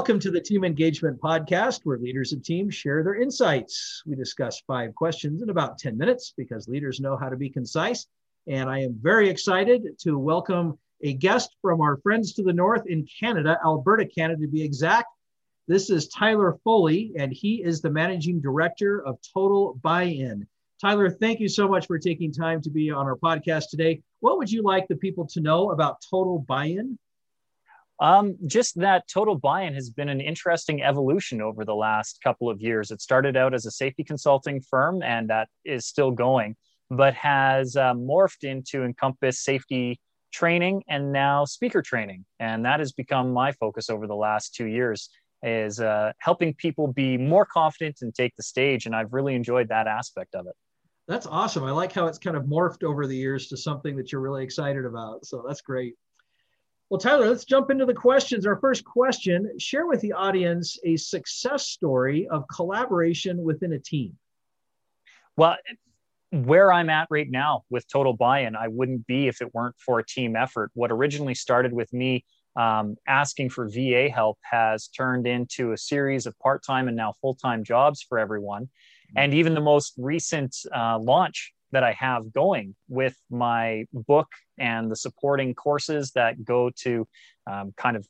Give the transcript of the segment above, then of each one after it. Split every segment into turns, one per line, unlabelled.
Welcome to the Team Engagement Podcast, where leaders of teams share their insights. We discuss five questions in about 10 minutes because leaders know how to be concise. And I am very excited to welcome a guest from our friends to the north in Canada, Alberta, Canada, to be exact. This is Tyler Foley, and he is the managing director of Total Buy In. Tyler, thank you so much for taking time to be on our podcast today. What would you like the people to know about Total Buy In?
Um, just that total buy-in has been an interesting evolution over the last couple of years. It started out as a safety consulting firm, and that is still going, but has uh, morphed into encompass safety training and now speaker training, and that has become my focus over the last two years. Is uh, helping people be more confident and take the stage, and I've really enjoyed that aspect of it.
That's awesome. I like how it's kind of morphed over the years to something that you're really excited about. So that's great. Well, Tyler, let's jump into the questions. Our first question share with the audience a success story of collaboration within a team.
Well, where I'm at right now with total buy in, I wouldn't be if it weren't for a team effort. What originally started with me um, asking for VA help has turned into a series of part time and now full time jobs for everyone. And even the most recent uh, launch that I have going with my book and the supporting courses that go to um, kind of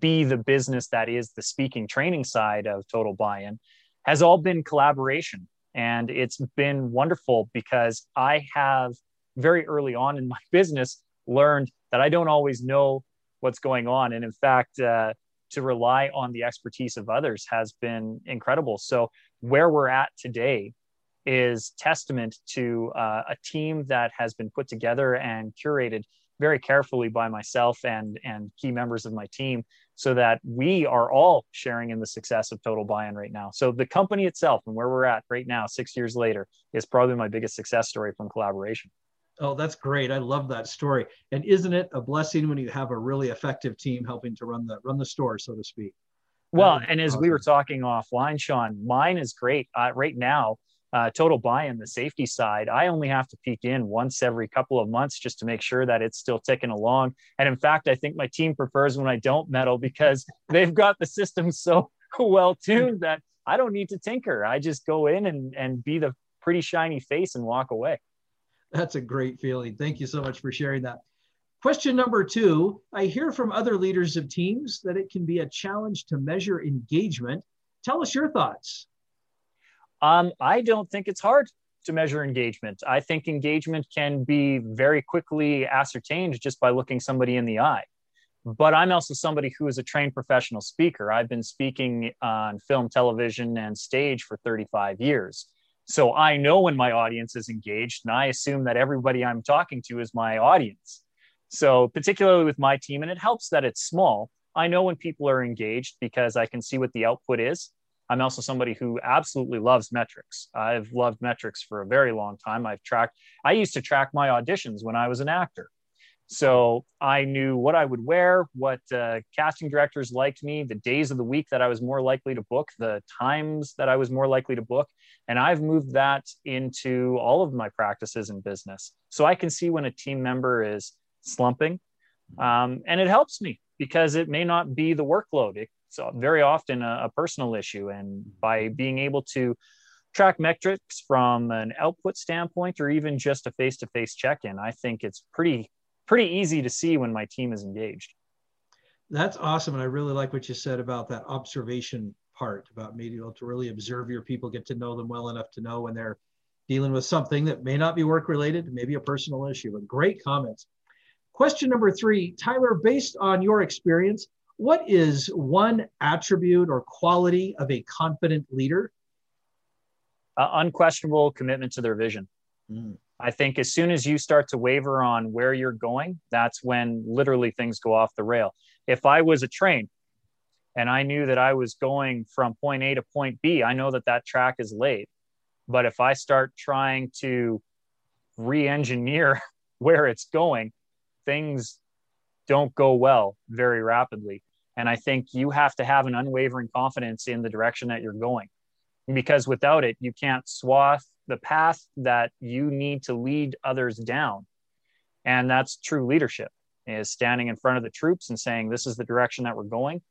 be the business that is the speaking training side of Total Buy In has all been collaboration. And it's been wonderful because I have very early on in my business learned that I don't always know what's going on. And in fact, uh, to rely on the expertise of others has been incredible. So, where we're at today is testament to uh, a team that has been put together and curated very carefully by myself and and key members of my team so that we are all sharing in the success of total buy-in right now. So the company itself and where we're at right now six years later is probably my biggest success story from collaboration.
Oh that's great. I love that story. And isn't it a blessing when you have a really effective team helping to run the run the store so to speak?
Well and as awesome. we were talking offline Shawn mine is great. Uh, right now uh, total buy in the safety side, I only have to peek in once every couple of months just to make sure that it's still ticking along. And in fact, I think my team prefers when I don't meddle because they've got the system so well tuned that I don't need to tinker. I just go in and, and be the pretty shiny face and walk away.
That's a great feeling. Thank you so much for sharing that. Question number two I hear from other leaders of teams that it can be a challenge to measure engagement. Tell us your thoughts.
Um, I don't think it's hard to measure engagement. I think engagement can be very quickly ascertained just by looking somebody in the eye. But I'm also somebody who is a trained professional speaker. I've been speaking on film, television, and stage for 35 years. So I know when my audience is engaged, and I assume that everybody I'm talking to is my audience. So, particularly with my team, and it helps that it's small, I know when people are engaged because I can see what the output is. I'm also somebody who absolutely loves metrics. I've loved metrics for a very long time. I've tracked, I used to track my auditions when I was an actor. So I knew what I would wear, what uh, casting directors liked me, the days of the week that I was more likely to book, the times that I was more likely to book. And I've moved that into all of my practices in business. So I can see when a team member is slumping. Um, and it helps me because it may not be the workload. It it's very often a, a personal issue. And mm-hmm. by being able to track metrics from an output standpoint or even just a face-to-face check-in, I think it's pretty pretty easy to see when my team is engaged.
That's awesome. And I really like what you said about that observation part about being able to really observe your people, get to know them well enough to know when they're dealing with something that may not be work related, maybe a personal issue. But great comments. Question number three, Tyler, based on your experience, what is one attribute or quality of a confident leader?
Uh, unquestionable commitment to their vision. Mm. I think as soon as you start to waver on where you're going, that's when literally things go off the rail. If I was a train and I knew that I was going from point A to point B, I know that that track is laid. But if I start trying to re engineer where it's going, things don't go well very rapidly. And I think you have to have an unwavering confidence in the direction that you're going because without it, you can't swath the path that you need to lead others down. And that's true leadership is standing in front of the troops and saying, this is the direction that we're going.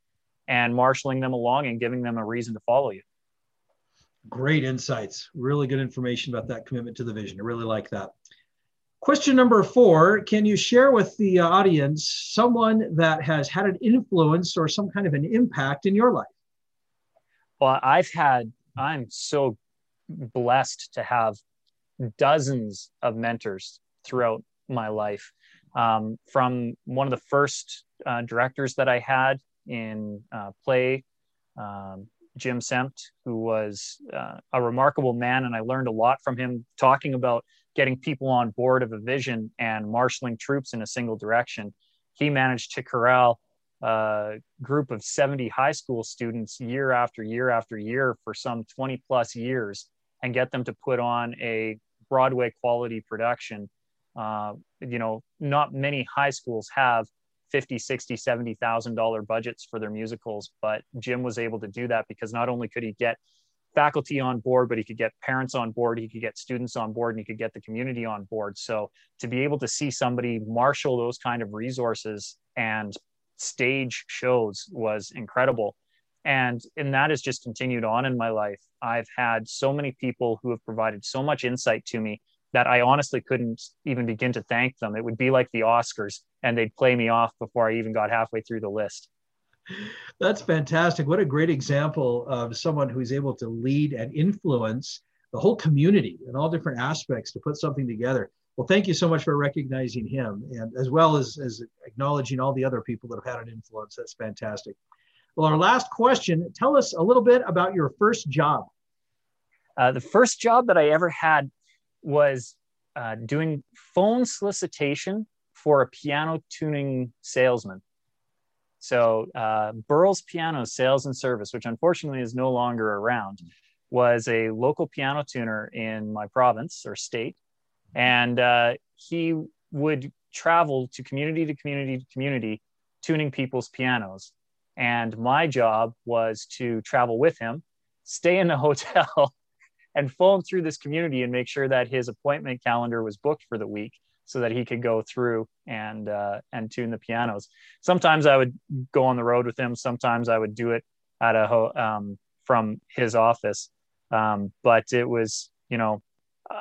and marshaling them along and giving them a reason to follow you.
Great insights. Really good information about that commitment to the vision. I really like that. Question number four Can you share with the uh, audience someone that has had an influence or some kind of an impact in your life?
Well, I've had, I'm so blessed to have dozens of mentors throughout my life. Um, from one of the first uh, directors that I had in uh, play, um, Jim Sempt, who was uh, a remarkable man, and I learned a lot from him talking about getting people on board of a vision and marshaling troops in a single direction. He managed to corral a group of 70 high school students year after year after year for some 20 plus years and get them to put on a Broadway quality production. Uh, you know, not many high schools have 50 60 70 thousand dollar budgets for their musicals but jim was able to do that because not only could he get faculty on board but he could get parents on board he could get students on board and he could get the community on board so to be able to see somebody marshal those kind of resources and stage shows was incredible and and that has just continued on in my life i've had so many people who have provided so much insight to me that I honestly couldn't even begin to thank them. It would be like the Oscars and they'd play me off before I even got halfway through the list.
That's fantastic. What a great example of someone who's able to lead and influence the whole community in all different aspects to put something together. Well, thank you so much for recognizing him and as well as, as acknowledging all the other people that have had an influence. That's fantastic. Well, our last question tell us a little bit about your first job.
Uh, the first job that I ever had was uh, doing phone solicitation for a piano tuning salesman. So uh, Burrell's Piano Sales and Service, which unfortunately is no longer around, was a local piano tuner in my province or state, and uh, he would travel to community to community to community, tuning people's pianos. And my job was to travel with him, stay in a hotel, and phone through this community and make sure that his appointment calendar was booked for the week so that he could go through and uh, and tune the pianos. Sometimes I would go on the road with him. Sometimes I would do it at a ho- um, from his office. Um, but it was you know uh,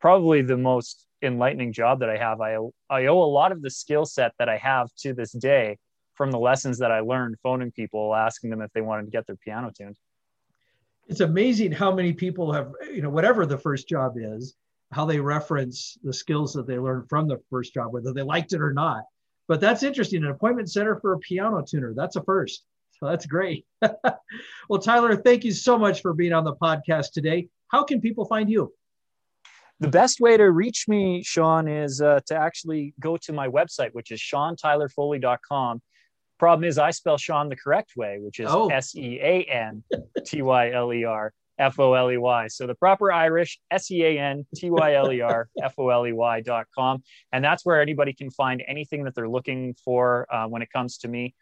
probably the most enlightening job that I have. I I owe a lot of the skill set that I have to this day from the lessons that I learned phoning people, asking them if they wanted to get their piano tuned
it's amazing how many people have, you know, whatever the first job is, how they reference the skills that they learned from the first job, whether they liked it or not. But that's interesting. An appointment center for a piano tuner, that's a first. So that's great. well, Tyler, thank you so much for being on the podcast today. How can people find you?
The best way to reach me, Shawn, is uh, to actually go to my website, which is seantylerfoley.com Problem is, I spell Sean the correct way, which is oh. S E A N T Y L E R F O L E Y. So the proper Irish S E A N T Y L E R F O L E Y dot com. And that's where anybody can find anything that they're looking for uh, when it comes to me.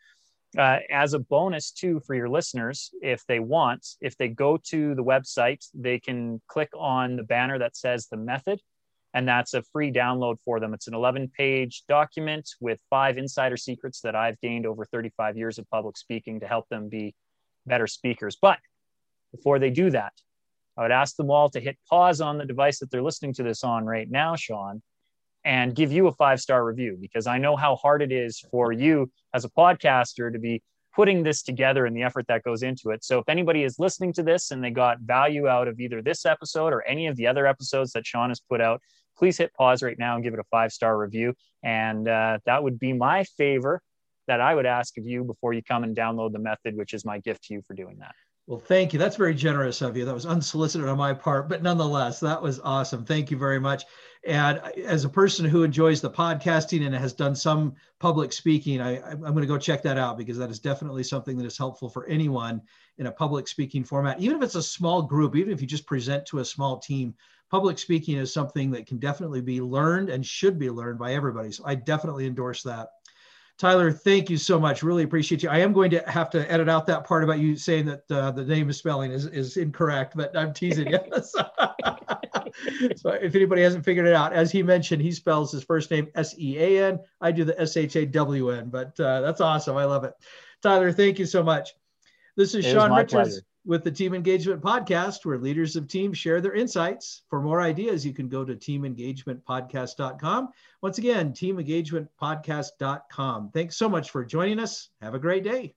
Uh, as a bonus, too, for your listeners, if they want, if they go to the website, they can click on the banner that says the method and that's a free download for them. It's an 11 page document with five insider secrets that I've gained over 35 years of public speaking to help them be better speakers. But before they do that, I would ask them all to hit pause on the device that they're listening to this on right now, Shawn, and give you a five star review because I know how hard it is for you as a podcaster to be putting this together and the effort that goes into it. So if anybody is listening to this and they got value out of either this episode or any of the other episodes that Shawn has put out, please hit pause right now and give it a five star review. And uh, that would be my favor that I would ask of you before you come and download the method, which is my gift to you for doing that.
Well, thank you. That's very generous of you. That was unsolicited on my part, but nonetheless, that was awesome. Thank you very much. And as a person who enjoys the podcasting and has done some public speaking, I, am going to go check that out because that is definitely something that is helpful for anyone in a public speaking format. Even if it's a small group, even if you just present to a small team, public speaking is something that can definitely be learned and should be learned by everybody. So I definitely endorse that. Tyler, thank you so much. Really appreciate you. I am going to have to edit out that part about you saying that uh, the name of spelling is, is incorrect, but I'm teasing you. so if anybody hasn't figured it out, as he mentioned, he spells his first name S E A N. I do the S H A W N, but uh, that's awesome. I love it. Tyler, thank you so much. This is
It Shawn
Richards
pleasure.
With the Team Engagement Podcast, where leaders of teams share their insights. For more ideas, you can go to teamengagementpodcast.com. Once again, teamengagementpodcast.com. Thanks so much for joining us. Have a great day.